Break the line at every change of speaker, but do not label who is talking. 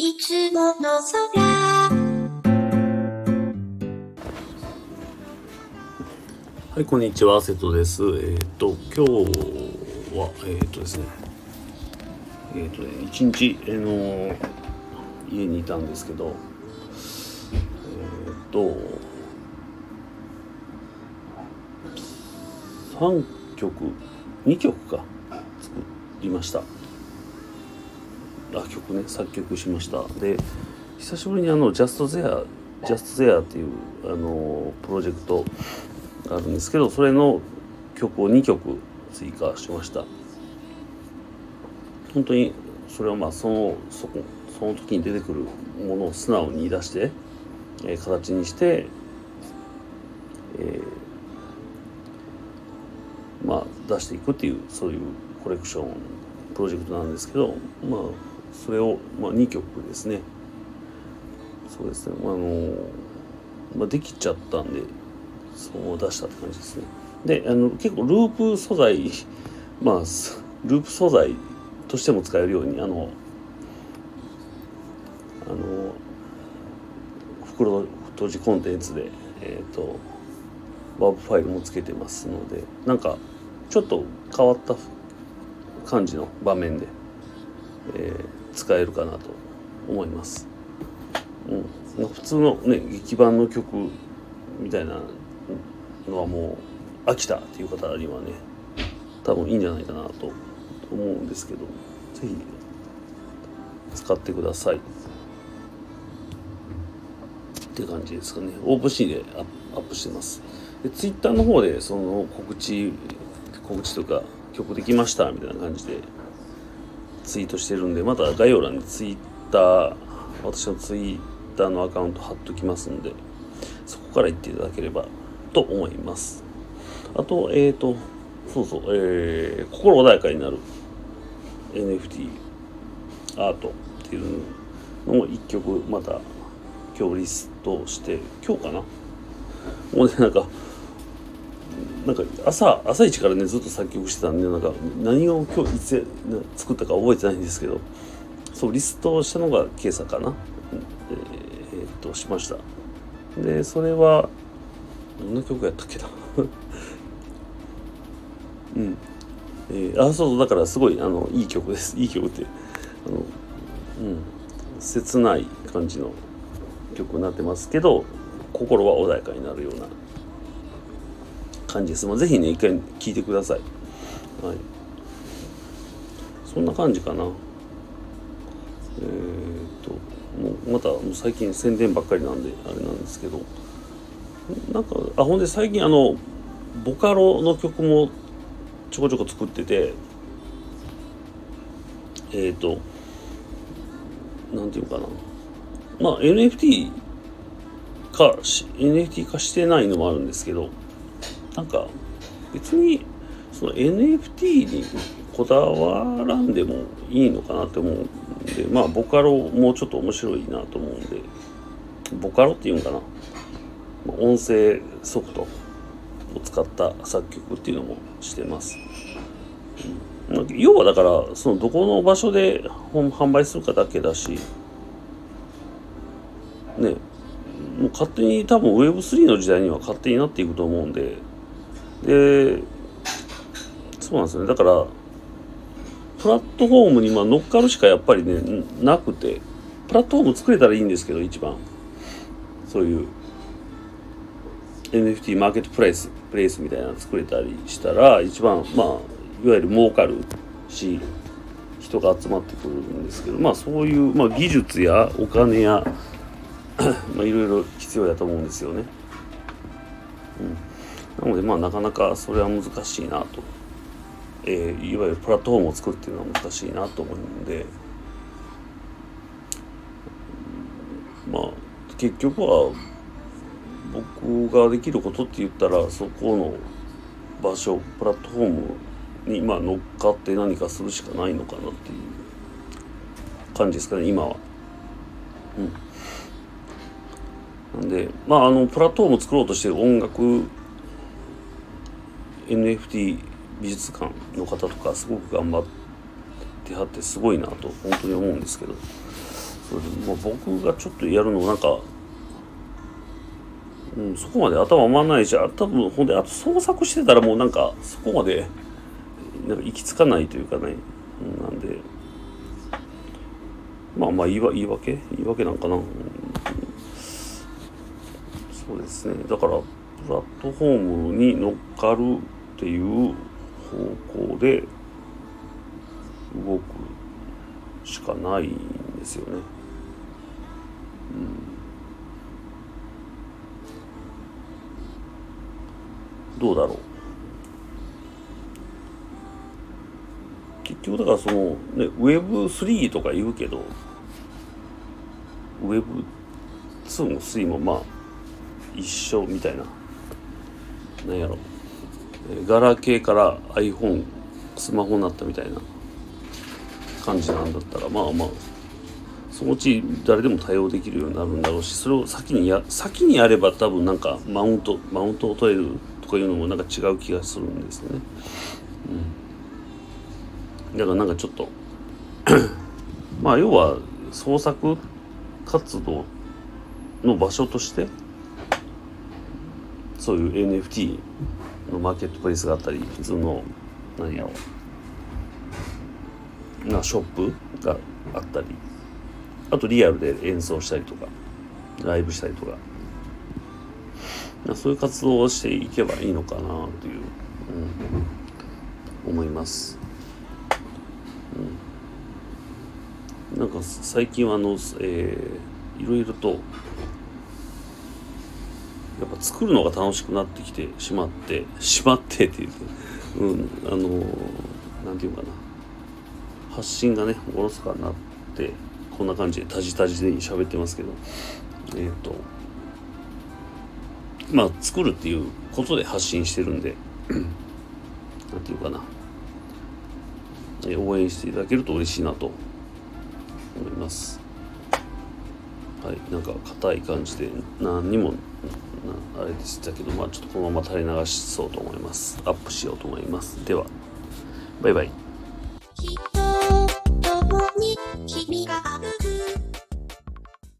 いつもの空
はい、こんにちは、瀬戸です。えっ、と、今日は、えっ、とですね、えっ、とね、一日、あの家にいたんですけど、えっ、と、3曲、2曲か、作りました。あ、曲ね、作曲しました。で、久しぶりにあの、Just There、Just There っていう、あのプロジェクトが、あるんですけどそれの曲を2曲追加しました本当にそれはまあそのそこその時に出てくるものを素直に出して、えー形にして、えーまあ出していくっていうそういうコレクションプロジェクトなんですけどまあそれを、まあ、2曲ですねそうですね、あのまあ、できちゃったんでそう出したって感じですね。であの結構ループ素材 まあループ素材としても使えるようにあのあの袋閉じコンテンツでえっ、とワープファイルもつけてますのでなんかちょっと変わった感じの場面で、えー使えるかなと思います。うん、普通のね劇版の曲みたいなのはもう飽きたっていう方にはね多分いいんじゃないかなと思うんですけど是非使ってください。って感じですかね。オープンシーでアップアップしてます。でツイッターの方でその告知告知とか曲できましたみたいな感じでツイートしてるんでまた概要欄にツイッター私のツイッターのアカウント貼っときますんでそこから行っていただければと思います。あとえっ、ー、とそうそうえー、心穏やかになる NFT アートっていうのを一曲また今日リストして今日かな？もうねなんかなんか朝朝一からねずっと作曲してたんでなんか何を今日いつ作ったか覚えてないんですけどそうリストをしたのが今朝かな。えー、えっとしました。でそれはどんな曲やったっけな。うん。えー、あそうそうだからすごいあのいい曲です。いい曲ってあのうん。切ない感じの曲になってますけど心は穏やかになるような感じです。まあ、ぜひね、一回聞いてください。はい。そんな感じかな。えっ、と、もうまた最近宣伝ばっかりなんで、あれなんですけど、なんか、あ、ほんで最近あの、ボカロの曲もちょこちょこ作ってて、えっ、と、なんていうかな。まあ、NFT かし、NFT 化してないのもあるんですけど、なんか別にその NFT にこだわらんでもいいのかなって思うんでまあボカロもうちょっと面白いなと思うんでボカロっていうんかな。音声ソフトを使った作曲っていうのもしてます、うん、要はだからそのどこの場所で販売するかだけだしねもう勝手に多分 Web3 の時代には勝手になっていくと思うんででそうなんですね。だからプラットフォームにまあ乗っかるしかやっぱりねなくてプラットフォーム作れたらいいんですけど一番。そういう NFT マーケットプレイスプレイスみたいなの作れたりしたら一番まあいわゆる儲かるし人が集まってくるんですけどまあそういう、まあ、技術やお金や まあいろいろ必要やと思うんですよね。うん。なのでまあなかなかそれは難しいなと、えー、いわゆるプラットフォームを作るっていうのは難しいなと思うんで。まあ結局は僕ができることって言ったらそこの場所プラットフォームにまあ乗っかって何かするしかないのかなっていう感じですかね今は。うん、なんでまああのプラットフォームを作ろうとしてる音楽 NFT 美術館の方とかすごく頑張ってはってすごいなと本当に思うんですけど。そうでも僕がちょっとやるのなんか、うん、そこまで頭回んないし多分ほんであと創作してたらもうなんかそこまでなんか行き着かないというかね、なんで。まあまあ言い言い訳？言い訳なんかな、うん。そうですね。だからプラットフォームに乗っかるっていう方向で動くしかないんですよね。うん、どうだろう。結局だからそのね Web3 とか言うけど Web2 も3もまあ一緒みたいな。なんやろ。うガラケーから iPhone スマホになったみたいな感じなんだったらまあまあそのうち誰でも対応できるようになるんだろうしそれを先にや先にやれば多分なんかマウントマウントを取れるとかいうのもなんか違う気がするんですよね。うん、だからなんかちょっとまあ要は創作活動の場所としてそういう NFT マーケットプレイスがあったり普通の何やろ。なショップがあったり。あとリアルで演奏したりとかライブしたりとか。そういう活動をしていけばいいのかなという、うん、思います、うん、なんか最近はあの、えー、いろいろとやっぱ作るのが楽しくなってきてしまってしまってっていううんあのなんていうかな。発信がねおろそかになってこんな感じでタジタジで喋ってますけどえっ、ー、とまあ作るっていうことで発信してるんで なんていうかな。応援していただけると嬉しいなと思います。はいなんか硬い感じで何にもあれでしたけどまあちょっとこのまま垂れ流しそうと思います。アップしようと思います。ではバイバイ。
人と共に君が